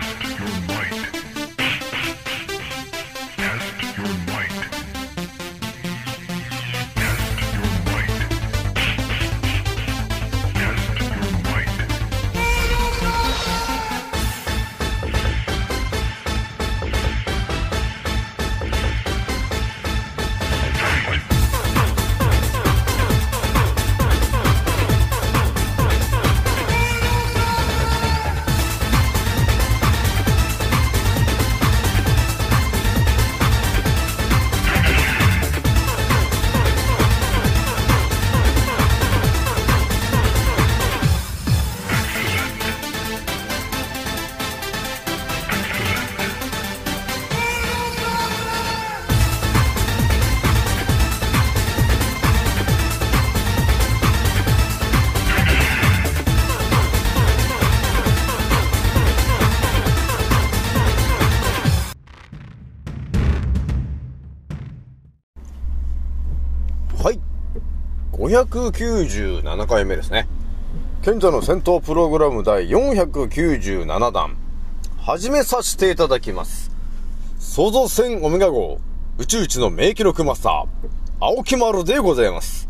Test your might. 597回目ですね。賢者の戦闘プログラム第497弾、始めさせていただきます。創造船オメガ号、宇宙一の名記録マスター、青木丸でございます。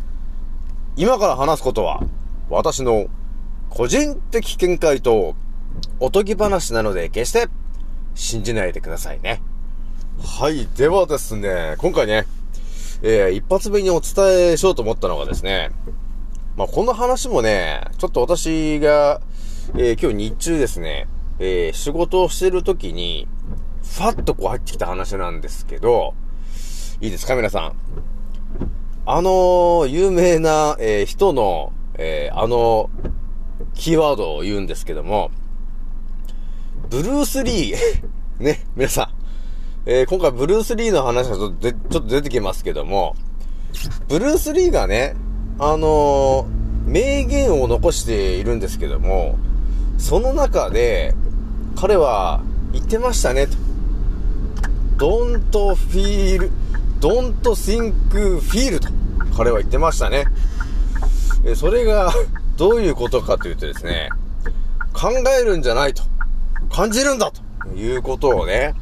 今から話すことは、私の個人的見解とおとぎ話なので決して信じないでくださいね。はい。ではですね、今回ね、えー、一発目にお伝えしようと思ったのがですね、まあ、この話もね、ちょっと私が、えー、今日日中ですね、えー、仕事をしてる時に、ファッとこう入ってきた話なんですけど、いいですか皆さん。あの、有名な、え、人の、え、あの、キーワードを言うんですけども、ブルース・リー、ね、皆さん、えー、今回ブルース・リーの話がちょっとちょっと出てきますけども、ブルース・リーがね、あのー、名言を残しているんですけども、その中で、彼は言ってましたね、と。don't feel, don't think feel と、彼は言ってましたね。えそれが、どういうことかというとですね、考えるんじゃないと。感じるんだということをね、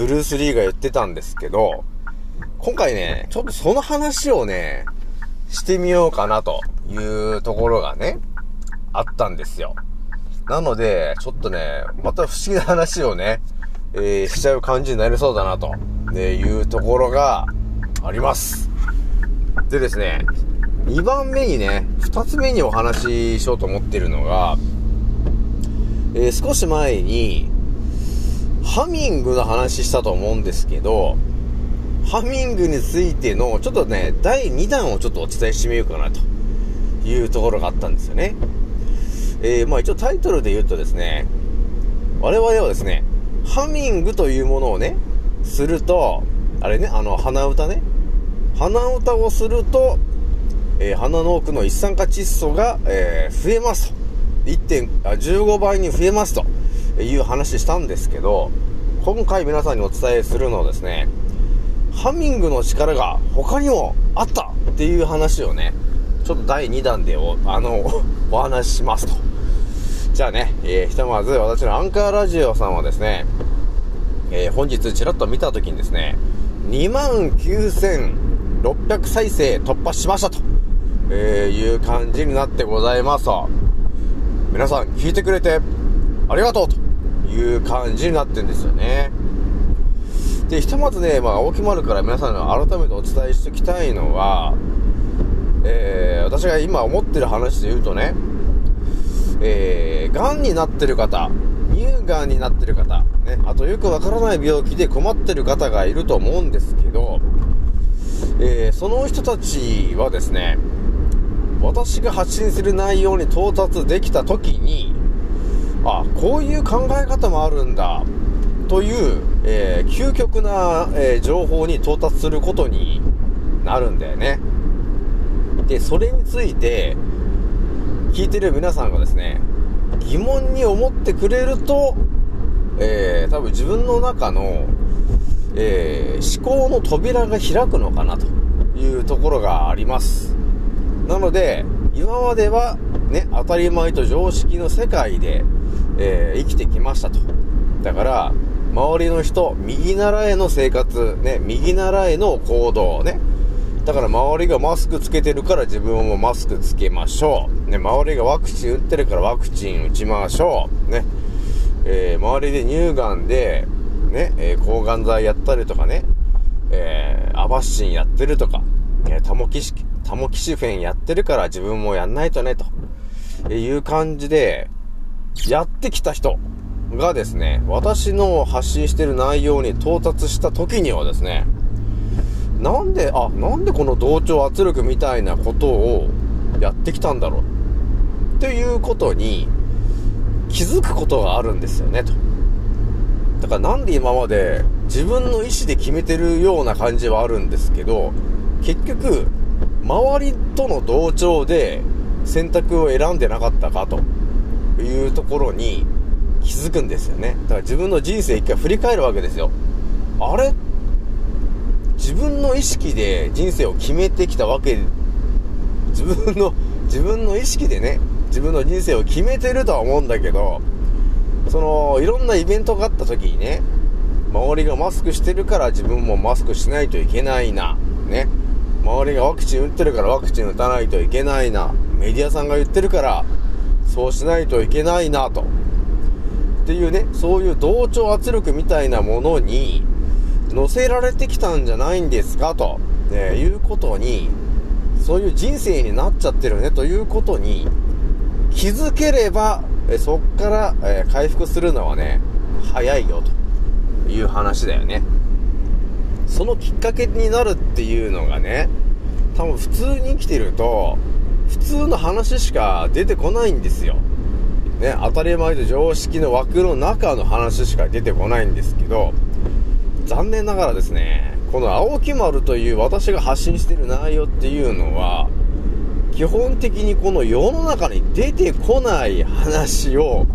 ブルース・リーが言ってたんですけど、今回ね、ちょっとその話をね、してみようかなというところがね、あったんですよ。なので、ちょっとね、また不思議な話をね、えー、しちゃう感じになりそうだなと、ね、いうところがあります。でですね、2番目にね、2つ目にお話ししようと思ってるのが、えー、少し前に、ハミングの話したと思うんですけど、ハミングについての、ちょっとね、第2弾をちょっとお伝えしてみようかなというところがあったんですよね。えー、まあ一応タイトルで言うとですね、我々はですね、ハミングというものをね、すると、あれね、あの、鼻歌ね、鼻歌をすると、えー、鼻の奥の一酸化窒素が、えー、増えますと。1. あ15倍に増えますと。いう話したんですけど、今回皆さんにお伝えするのはですね、ハミングの力が他にもあったっていう話をね、ちょっと第2弾でお、あの、お話ししますと。じゃあね、えー、ひとまず私のアンカーラジオさんはですね、えー、本日ちらっと見たときにですね、29,600再生突破しましたと、えー、いう感じになってございますと。皆さん聞いてくれてありがとうという感じになってんですよね。で、ひとまずね、まあ、大木丸から皆さんに改めてお伝えしておきたいのは、えー、私が今思ってる話で言うとね、えー、癌になってる方、乳がんになってる方、ね、あとよくわからない病気で困ってる方がいると思うんですけど、えー、その人たちはですね、私が発信する内容に到達できた時に、あ、こういう考え方もあるんだ、という、えー、究極な、えー、情報に到達することになるんだよね。で、それについて、聞いてる皆さんがですね、疑問に思ってくれると、えー、多分自分の中の、えー、思考の扉が開くのかなというところがあります。なので、今まではね、当たり前と常識の世界で、えー、生きてきましたとだから、周りの人、右習えの生活、ね、右習えの行動ね。だから周りがマスクつけてるから自分もマスクつけましょう。ね、周りがワクチン打ってるからワクチン打ちましょう。ね。えー、周りで乳がんで、ね、えー、抗がん剤やったりとかね、えー、アバッシンやってるとか、えー、タモキシ、タモキシフェンやってるから自分もやんないとね、という感じで、やってきた人がですね、私の発信してる内容に到達した時にはですね、なんで、あ、なんでこの同調圧力みたいなことをやってきたんだろう？っていうことに気づくことがあるんですよね、と。だからなんで今まで自分の意思で決めてるような感じはあるんですけど、結局、周りとの同調で選択を選んでなかったかというところに気づくんですよね。だから自分の人生一回振り返るわけですよ。あれ？自分の意識で人生を決めてきたわけ、自分の、自分の意識でね、自分の人生を決めてるとは思うんだけど、その、いろんなイベントがあった時にね、周りがマスクしてるから自分もマスクしないといけないな。ね。周りがワクチン打ってるからワクチン打たないといけないな。メディアさんが言ってるから、そうしないといけないなと。っていうね、そういう同調圧力みたいなものに乗せられてきたんじゃないんですかと、ね、いうことに、そういう人生になっちゃってるねということに気づければ、えそっから、え回復するのはね、早いよという話だよね。そのきっかけになるっていうのがね、多分普通に生きてると、普通の話しか出てこないんですよ。ね、当たり前と常識の枠の中の話しか出てこないんですけど、残念ながらですね、この青木丸という私が発信してる内容っていうのは、基本的にこの世の中に出てこない話を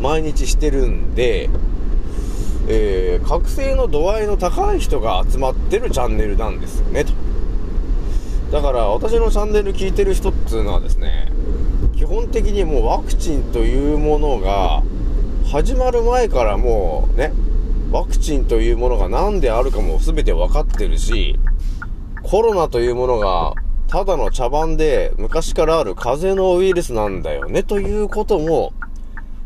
毎日してるんで、えー、覚醒の度合いの高い人が集まってるチャンネルなんですよね、と。だから私のチャンネル聞いてる人っていうのはですね、基本的にもうワクチンというものが始まる前からもうね、ワクチンというものが何であるかも全て分かってるし、コロナというものがただの茶番で昔からある風邪のウイルスなんだよねということも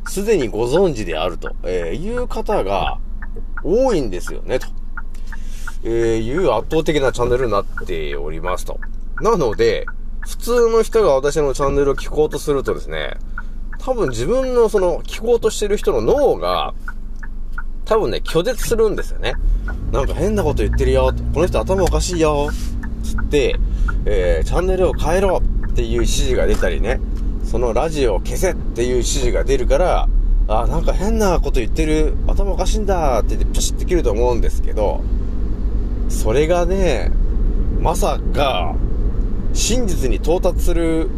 すでにご存知であると、えいう方が多いんですよねと、えーいう圧倒的なチャンネルになっておりますと。なので、普通の人が私のチャンネルを聞こうとするとですね、多分自分のその聞こうとしてる人の脳が、多分ね、拒絶するんですよね。なんか変なこと言ってるよ。この人頭おかしいよ。つって、えー、チャンネルを変えろっていう指示が出たりね、そのラジオを消せっていう指示が出るから、あ、なんか変なこと言ってる、頭おかしいんだって言ってパシッて切ると思うんですけど、それがね、まさか、真実に到達する、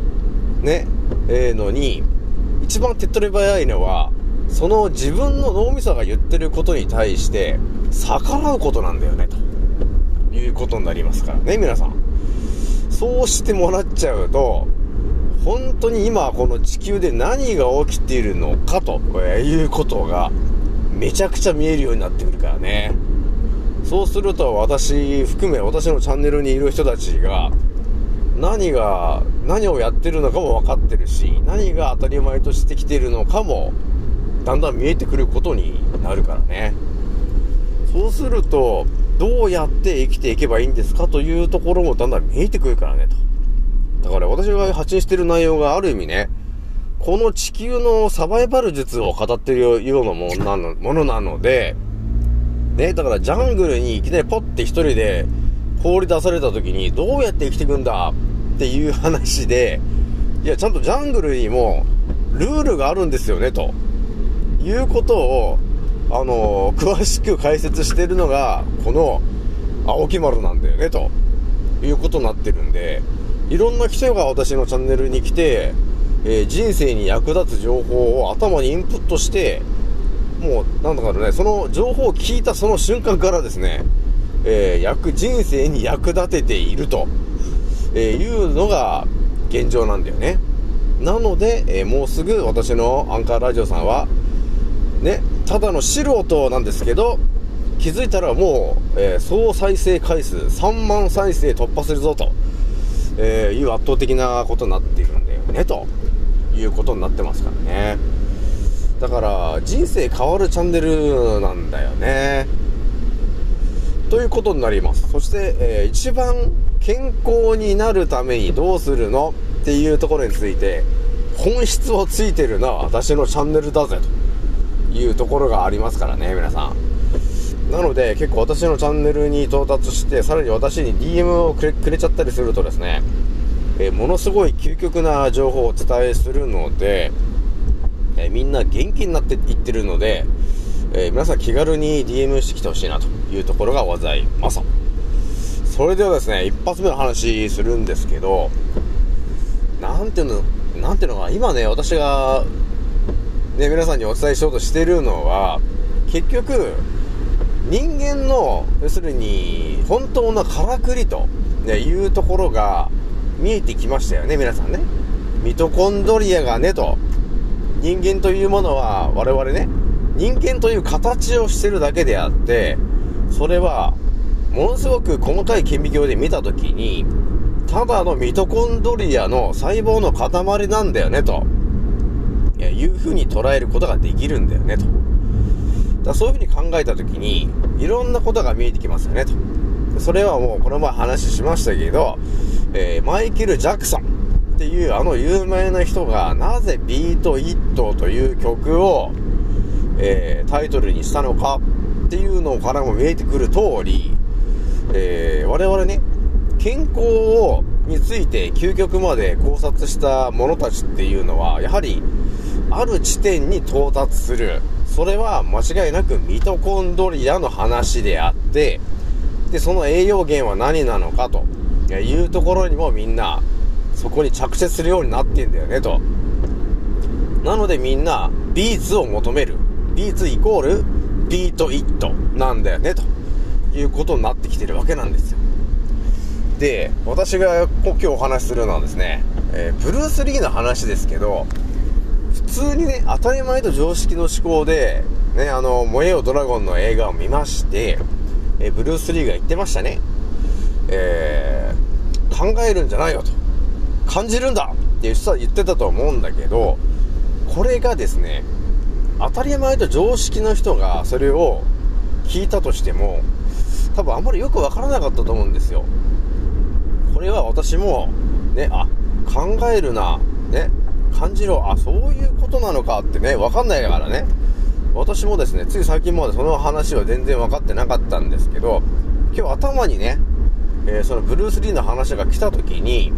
ね、えー、のに、一番手っ取り早いのは、その自分の脳みそが言ってることに対して逆らうことなんだよね、ということになりますからね、皆さん。そうしてもらっちゃうと、本当に今この地球で何が起きているのかということがめちゃくちゃ見えるようになってくるからね。そうすると私含め私のチャンネルにいる人たちが何が、何をやってるのかも分かってるし、何が当たり前としてきてるのかも、だんだん見えてくることになるからね。そうすると、どうやって生きていけばいいんですかというところもだんだん見えてくるからね、と。だから私が発信してる内容がある意味ね、この地球のサバイバル術を語ってるようなものなのものなので、ね、だからジャングルにいきなりポッて一人で放り出された時にどうやって生きていくんだ？っていう話で、いや、ちゃんとジャングルにもルールがあるんですよね、と。いうことを、あのー、詳しく解説してるのが、この青木丸なんだよね、と。いうことになってるんで、いろんな人が私のチャンネルに来て、えー、人生に役立つ情報を頭にインプットして、もう、なんだかね、その情報を聞いたその瞬間からですね、えー、役、人生に役立てていると、えー、いうのが現状なんだよね。なので、えー、もうすぐ私のアンカーラジオさんは、ね、ただの素人なんですけど、気づいたらもう、えー、総再生回数3万再生突破するぞと、えー、いう圧倒的なことになっているんだよね、ということになってますからね。だから、人生変わるチャンネルなんだよね。ということになります。そして、えー、一番健康になるためにどうするのっていうところについて、本質をついてるのは私のチャンネルだぜというところがありますからね、皆さん。なので、結構私のチャンネルに到達して、さらに私に DM をくれくれちゃったりするとですね、えー、ものすごい究極な情報をお伝えするので、えー、みんな元気になっていってるので、えー、皆さん気軽に DM してきてほしいなというところがございます。それではですね、一発目の話するんですけど、なんていうの、なんていうのかな、今ね、私が、ね、皆さんにお伝えしようとしてるのは、結局、人間の、要するに、本当のからくりと、ね、いうところが見えてきましたよね、皆さんね。ミトコンドリアがね、と。人間というものは、我々ね、人間という形をしてるだけであって、それは、ものすごく細かい顕微鏡で見たときに、ただのミトコンドリアの細胞の塊なんだよね、と。いうふうに捉えることができるんだよね、と。だそういうふうに考えた時に、いろんなことが見えてきますよね、と。それはもうこの前話しましたけど、えー、マイケル・ジャクソンっていうあの有名な人がなぜビート・イットという曲を、えー、タイトルにしたのかっていうのからも見えてくる通り、えー、我々ね、健康をについて究極まで考察した者たちっていうのは、やはりある地点に到達する。それは間違いなくミトコンドリアの話であって、で、その栄養源は何なのかというところにもみんなそこに着地するようになってんだよねと。なのでみんなビーツを求める。ビーツイコール beat it なんだよねということになってきてるわけなんですよ。で、私が今日お話しするのはですね、えー、ブルース・リーの話ですけど普、通にね、当たり前と常識の思考で、ね、あの、燃えよドラゴンの映画を見まして、えブルース・リーが言ってましたね。えー、考えるんじゃないよと。感じるんだって言ってたと思うんだけど、これがですね、当たり前と常識の人がそれを聞いたとしても、多分あんまりよくわからなかったと思うんですよ。これは私も、ね、あ、考えるな、ね、感じろ、あ、そういうことなのかってね、わかんないからね。私もですね、つい最近までその話は全然分かってなかったんですけど、今日頭にね、えー、そのブルース・リーの話が来た時に、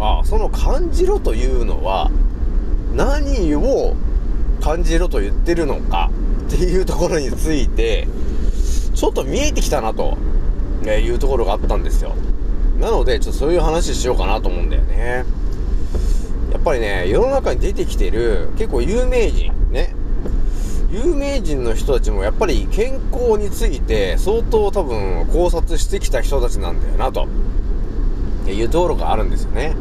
あ、その感じろというのは、何を感じろと言ってるのかっていうところについて、ちょっと見えてきたなと、いうところがあったんですよ。なので、ちょっとそういう話しようかなと思うんだよね。やっぱりね、世の中に出てきてる結構有名人、ね。有名人の人たちもやっぱり健康について相当多分考察してきた人たちなんだよなと。いうところがあるんですよね。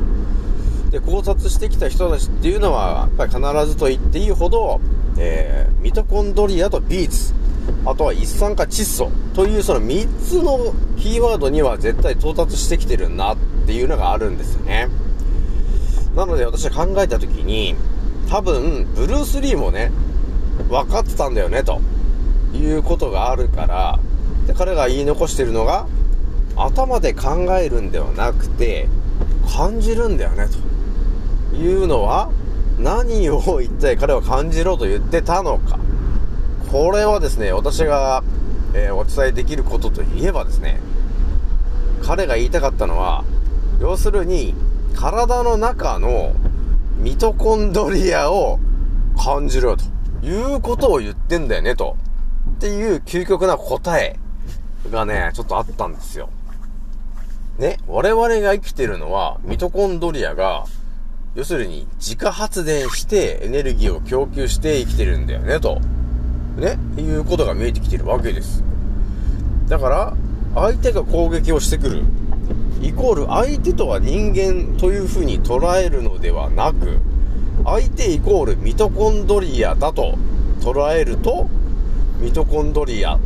で、考察してきた人たちっていうのは、やっぱり必ずと言っていいほど、えー、ミトコンドリアとビーツ、あとは一酸化窒素というその3つのキーワードには絶対到達してきてるなっていうのがあるんですよね。なので私は考えた時に、多分、ブルース・リーもね、分かってたんだよね、ということがあるから、で彼が言い残してるのが、頭で考えるんではなくて、感じるんだよね、というのは、何を一体彼は感じろと言ってたのか。これはですね、私が、えー、お伝えできることといえばですね、彼が言いたかったのは、要するに、体の中のミトコンドリアを感じろということを言ってんだよねと。っていう究極な答えがね、ちょっとあったんですよ。ね、我々が生きてるのはミトコンドリアが要するに自家発電してエネルギーを供給して生きてるんだよねと。ね、いうことが見えてきてるわけです。だから、相手が攻撃をしてくる。イコール相手とは人間という風に捉えるのではなく、相手イコールミトコンドリアだと捉えると、ミトコンドリア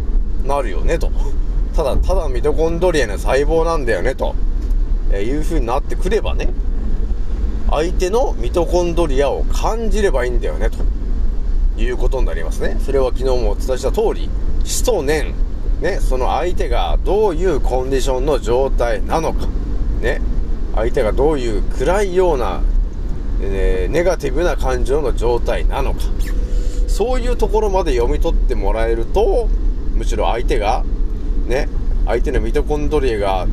なるよね、と。ただ、ただミトコンドリアの細胞なんだよね、と。えいう風になってくればね、相手のミトコンドリアを感じればいいんだよね、と。いうことになりますね。それは昨日もお伝えした通り、死と念、ね、その相手がどういうコンディションの状態なのか、ね、相手がどういう暗いような、えー、ネガティブな感情の状態なのか、そういうところまで読み取ってもらえると、むしろ相手が、ね、相手のミトコンドリアが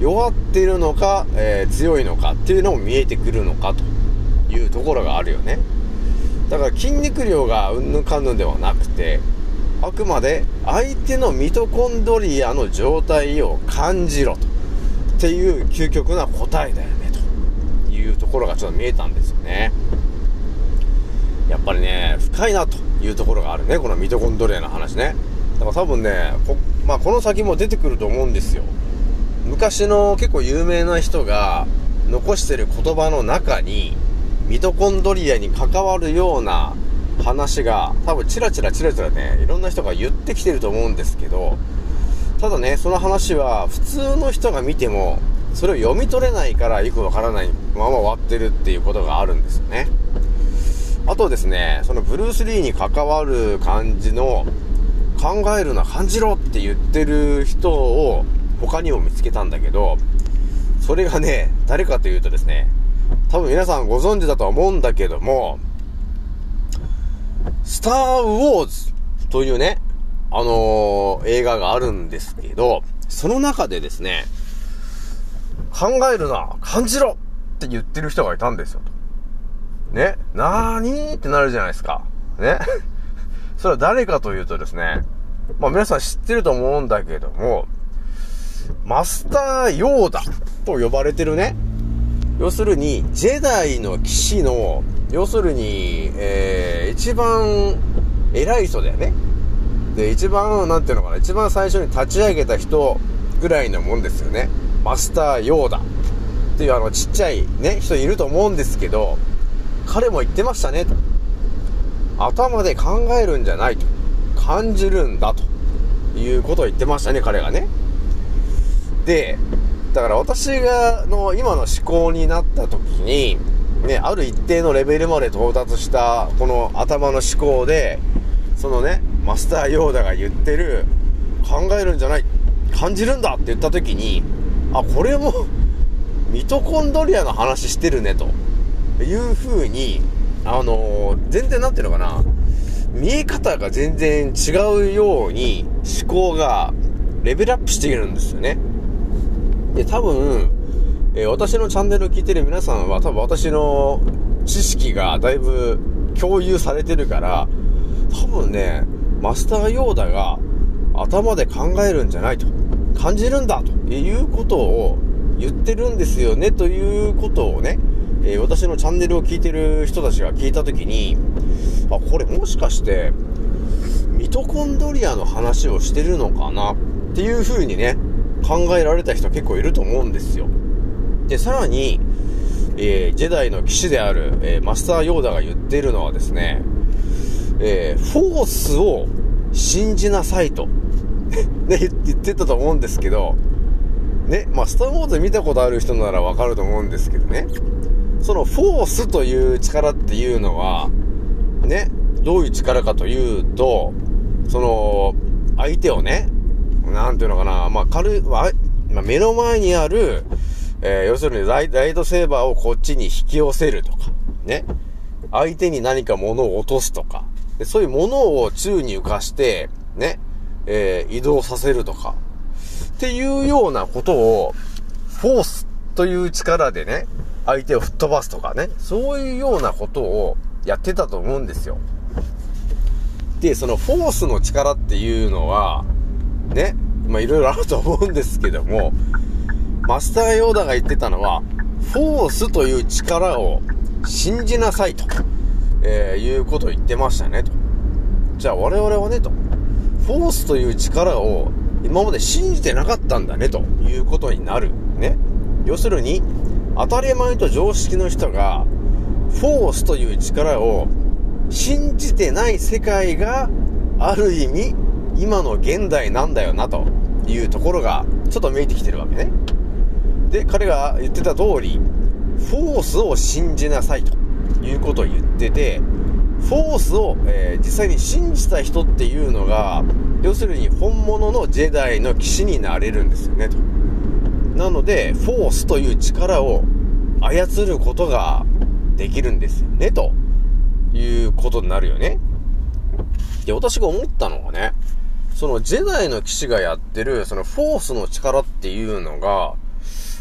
弱っているのか、えー、強いのかっていうのも見えてくるのかというところがあるよね。だから筋肉量がうんぬかんぬんではなくて、あくまで相手のミトコンドリアの状態を感じろと。っていう究極な答えだよね、というところがちょっと見えたんですよね。やっぱりね、深いなというところがあるね、このミトコンドリアの話ね。だから多分ね、こ,、まあ、この先も出てくると思うんですよ。昔の結構有名な人が残してる言葉の中に、ミトコンドリアに関わるような話が多分チラチラチラチラね、いろんな人が言ってきてると思うんですけど、ただね、その話は普通の人が見ても、それを読み取れないからよくわからないまま終わってるっていうことがあるんですよね。あとですね、そのブルース・リーに関わる感じの、考えるな、感じろって言ってる人を他にも見つけたんだけど、それがね、誰かというとですね、多分皆さんご存知だとは思うんだけども、スター・ウォーズというね、あのー、映画があるんですけど、その中でですね、考えるな、感じろって言ってる人がいたんですよ。ね、なーにーってなるじゃないですか。ね。それは誰かというとですね、まあ皆さん知ってると思うんだけども、マスター・ヨーダと呼ばれてるね、要するに、ジェダイの騎士の、要するに、えー、一番偉い人だよね。で、一番、なんていうのかな、一番最初に立ち上げた人ぐらいのもんですよね。マスター・ヨーダ。っていうあの、ちっちゃいね、人いると思うんですけど、彼も言ってましたね、頭で考えるんじゃないと。感じるんだと。いうことを言ってましたね、彼がね。で、だから私が、の今の思考になった時に、ね、ある一定のレベルまで到達した、この頭の思考で、そのね、マスターヨーダが言ってる、考えるんじゃない、感じるんだって言った時に、あ、これも、ミトコンドリアの話してるね、という風に、あのー、全然なんていうのかな、見え方が全然違うように思考がレベルアップしているんですよね。で、多分、えー、私のチャンネルを聞いてる皆さんは多分私の知識がだいぶ共有されてるから、多分ね、マスターヨーダが頭で考えるんじゃないと。感じるんだということを言ってるんですよねということをね、えー、私のチャンネルを聞いてる人たちが聞いたときに、あ、これもしかして、ミトコンドリアの話をしてるのかなっていう風にね、考えられた人結構いると思うんですよ。で、さらに、えー、ジェダイの騎士である、えー、マスター・ヨーダが言っているのはですね、えー、フォースを信じなさいと ね、言ってたと思うんですけど、ね、まあ、スター・ウォーズ見たことある人ならわかると思うんですけどね、そのフォースという力っていうのは、ね、どういう力かというと、その、相手をね、なんていうのかな、まあ、軽い、まあ、目の前にある、えー、要するにライライトセーバーをこっちに引き寄せるとか、ね。相手に何か物を落とすとか、でそういうものを宙に浮かして、ね、えー、移動させるとか、っていうようなことを、フォースという力でね、相手を吹っ飛ばすとかね、そういうようなことをやってたと思うんですよ。で、そのフォースの力っていうのは、ね、まあいろいろあると思うんですけども、マスターヨーダが言ってたのは、フォースという力を信じなさいと。えー、いうことを言ってましたね、と。じゃあ我々はね、と。フォースという力を今まで信じてなかったんだね、ということになる。ね。要するに、当たり前と常識の人が、フォースという力を信じてない世界がある意味今の現代なんだよなというところがちょっと見えてきてるわけね。で、彼が言ってた通り、フォースを信じなさいということを言ってて、フォースを、えー、実際に信じた人っていうのが、要するに本物のジェダイの騎士になれるんですよね、と。なので、フォースという力を操ることができるんですよね、ということになるよね。で、私が思ったのはね、そのジェダイの騎士がやってる、そのフォースの力っていうのが、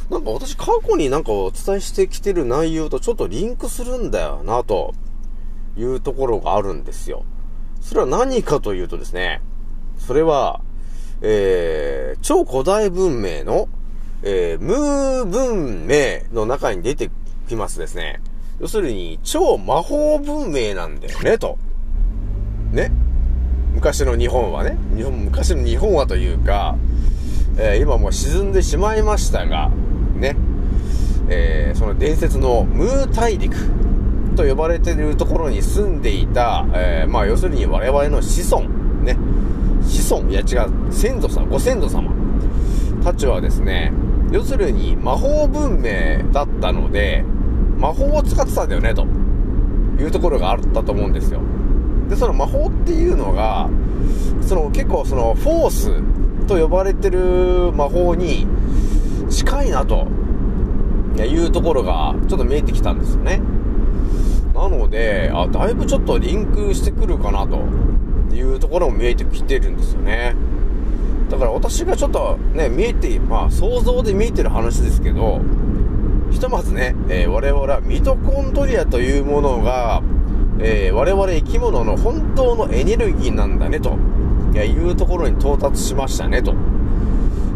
なんか私過去になんかお伝えしてきてる内容とちょっとリンクするんだよな、というところがあるんですよ。それは何かというとですね、それは、えー、超古代文明の、えー、ムー文明の中に出てきますですね。要するに、超魔法文明なんだよね、と。ね。昔の日本はね。日本、昔の日本はというか、えー、今もう沈んでしまいましたが、ね。えー、その伝説のムー大陸と呼ばれているところに住んでいた、えー、まあ要するに我々の子孫、ね。子孫、いや違う、先祖さん、ご先祖様たちはですね、要するに魔法文明だったので、魔法を使ってたんだよね、というところがあったと思うんですよ。で、その魔法っていうのが、その結構そのフォースと呼ばれてる魔法に近いなというところがちょっと見えてきたんですよね。なので、あ、だいぶちょっとリンクしてくるかなというところも見えてきてるんですよね。だから私がちょっとね、見えて、まあ想像で見えてる話ですけど、ひとまずね、えー、我々はミトコンドリアというものが、えー、我々生き物の本当のエネルギーなんだねというところに到達しましたねと。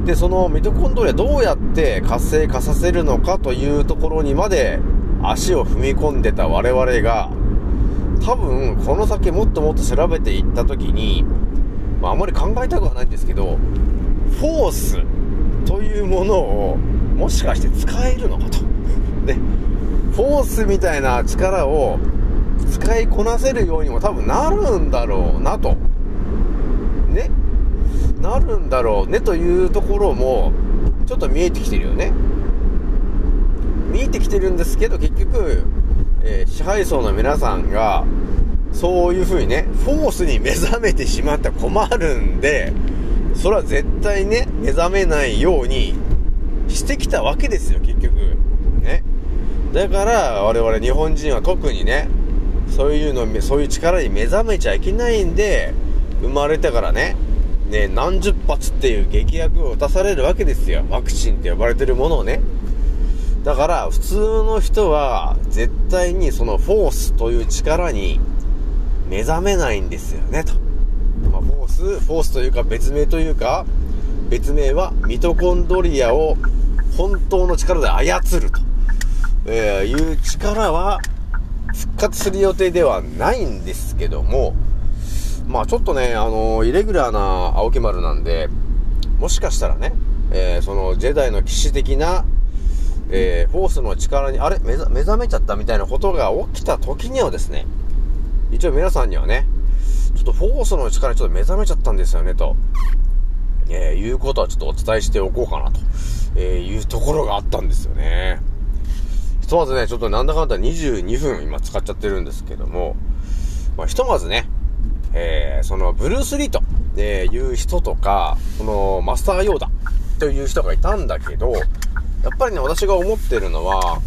で、そのミトコンドリアどうやって活性化させるのかというところにまで足を踏み込んでた我々が、多分この先もっともっと調べていった時に、まあ、あまり考えたくはないんですけど、フォースというものをもしかして使えるのかと。で、フォースみたいな力を使いこなせるようにも多分なるんだろうなと。ね？なるんだろうねというところも、ちょっと見えてきてるよね。見えてきてるんですけど、結局、えー、支配層の皆さんが、そういう風にね、フォースに目覚めてしまったら困るんで、それは絶対ね、目覚めないようにしてきたわけですよ、結局。ね？だから、我々日本人は特にね、そういうの、そういう力に目覚めちゃいけないんで、生まれてからね、ね、何十発っていう劇薬を打たされるわけですよ。ワクチンって呼ばれてるものをね。だから、普通の人は、絶対にそのフォースという力に目覚めないんですよね、と。まあ、フォース、フォースというか別名というか、別名はミトコンドリアを本当の力で操ると、えー、いう力は復活する予定ではないんですけども、まあちょっとね、あの、イレギュラーな青木丸なんで、もしかしたらね、えー、そのジェダイの騎士的な、えー、フォースの力に、あれ？目覚めちゃったみたいなことが起きた時にはですね、一応皆さんにはね、ちょっとフォースの力にちょっと目覚めちゃったんですよね、と、えー、いうことはちょっとお伝えしておこうかなと、え、いうところがあったんですよね。ひとまずね、ちょっとなんだかんだ22分今使っちゃってるんですけども、まあ、ひとまずね、えー、そのブルース・リーと、えいう人とか、このマスター・ヨーダという人がいたんだけど、やっぱりね、私が思ってるのは、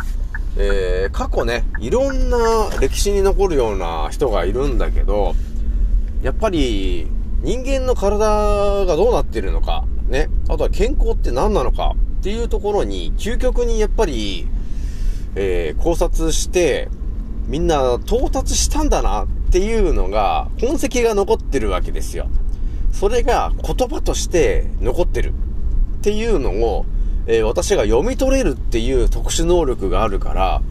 えー、過去ね、いろんな歴史に残るような人がいるんだけど、やっぱり人間の体がどうなってるのか、ね、あとは健康って何なのかっていうところに究極にやっぱりえー、考察して、みんな到達したんだなっていうのが、痕跡が残ってるわけですよ。それが言葉として残ってるっていうのを、えー、私が読み取れるっていう特殊能力があるから、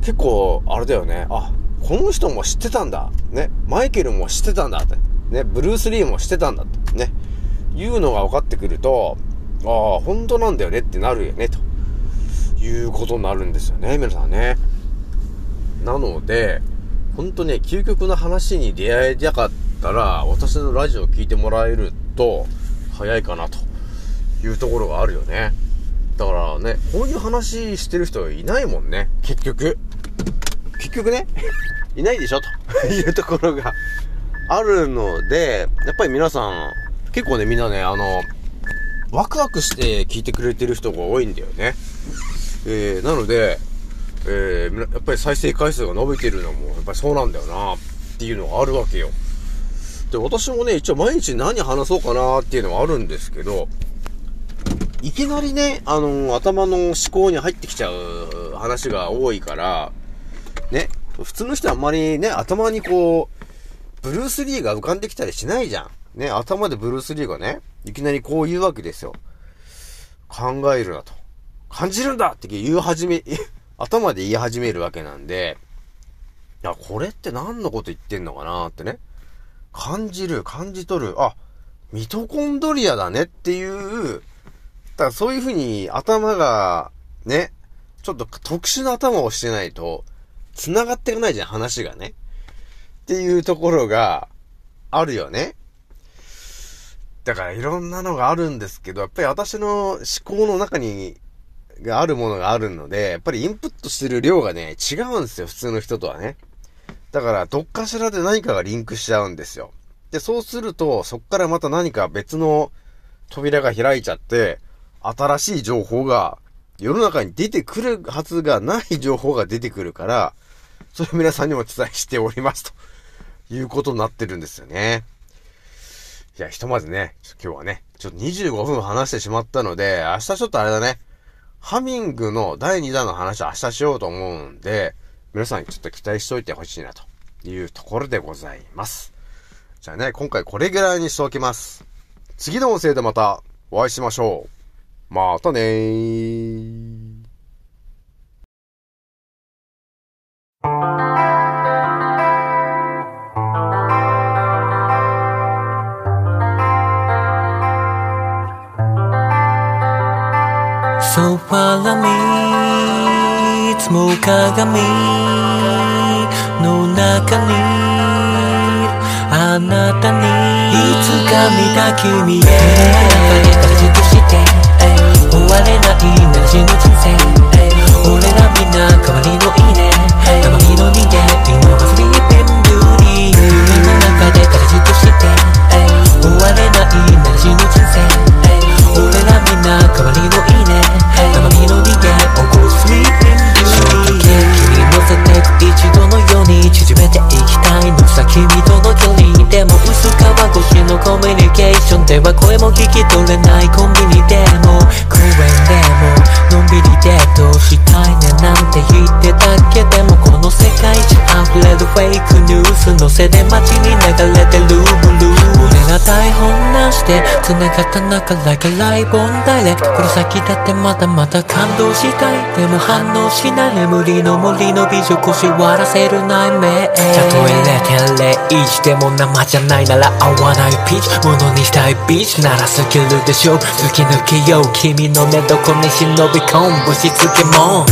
結構、あれだよね。あ、この人も知ってたんだ。ね。マイケルも知ってたんだって。ね。ブルース・リーも知ってたんだって。ね。いうのが分かってくると、ああ、本当なんだよねってなるよね、と。いうことになるんですよね、皆さんね。なので、本当ね、究極の話に出会えなかったら、私のラジオを聞いてもらえると、早いかなというところがあるよね。だからね、こういう話してる人いないもんね、結局。結局ね、いないでしょというところがあるので、やっぱり皆さん、結構ね、みんなね、あの、ワクワクして聞いてくれてる人が多いんだよね。えー、なので、えー、やっぱり再生回数が伸びてるのも、やっぱりそうなんだよな、っていうのがあるわけよ。で、私もね、一応毎日何話そうかなっていうのはあるんですけど、いきなりね、あの頭の思考に入ってきちゃう話が多いから、ね、普通の人はあんまりね、頭にこう、ブルース・リーが浮かんできたりしないじゃん。ね、頭でブルース・リーがね、いきなりこう言うわけですよ。考えるなと。感じるんだって言う始め、頭で言い始めるわけなんで、いや、これって何のこと言ってんのかなってね。感じる、感じ取る。あ、ミトコンドリアだねっていう、だからそういうふうに頭が、ね、ちょっと特殊な頭をしてないと、繋がっていかないじゃん、話がね。っていうところが、あるよね。だからいろんなのがあるんですけど、やっぱり私の思考の中に、があるものがあるので、やっぱりインプットしてる量がね、違うんですよ、普通の人とはね。だから、どっかしらで何かがリンクしちゃうんですよ。で、そうすると、そっからまた何か別の扉が開いちゃって、新しい情報が世の中に出てくるはずがない情報が出てくるから、それを皆さんにもお伝えしておりますということになってるんですよね。いや、ひとまずね、今日はね、ちょっと25分話してしまったので、明日ちょっとあれだね、ハミングの第2弾の話を明日しようと思うんで、皆さんにちょっと期待しといてほしいなというところでございます。じゃあね、今回これぐらいにしておきます。次の音声でまたお会いしましょう。またねー。ソファーにいつも鏡の中にあなたにいつか見た君へ中で形として終われないなしの人生俺らみんな代わりのいいね生身の人間今はスリーペンブリー夢の中で形として終われないなしの人生みんな代わりのいいね。生身の人間起こすスリーペンブリー君に乗せてく一度のように縮めていきたいのさ君との距離でも薄皮越しのコミュニケーションでは声も聞き取れないコンビニでも。公園でも。のんびりデートしたいねなんて言ってたけでもこの世界中溢れるフェイクニュース。のせで街に流れてるしで繋がった中 like a live on direct この先だってまだまだ感動したい。でも反応しない。眠りの森の美女腰割らせる内面たとえ0.01でも生じゃないなら合わないピーチ。ものにしたいビーチ。ならスキルでしょ。突き抜けよう。君の寝床に忍び込む。ぶしつけも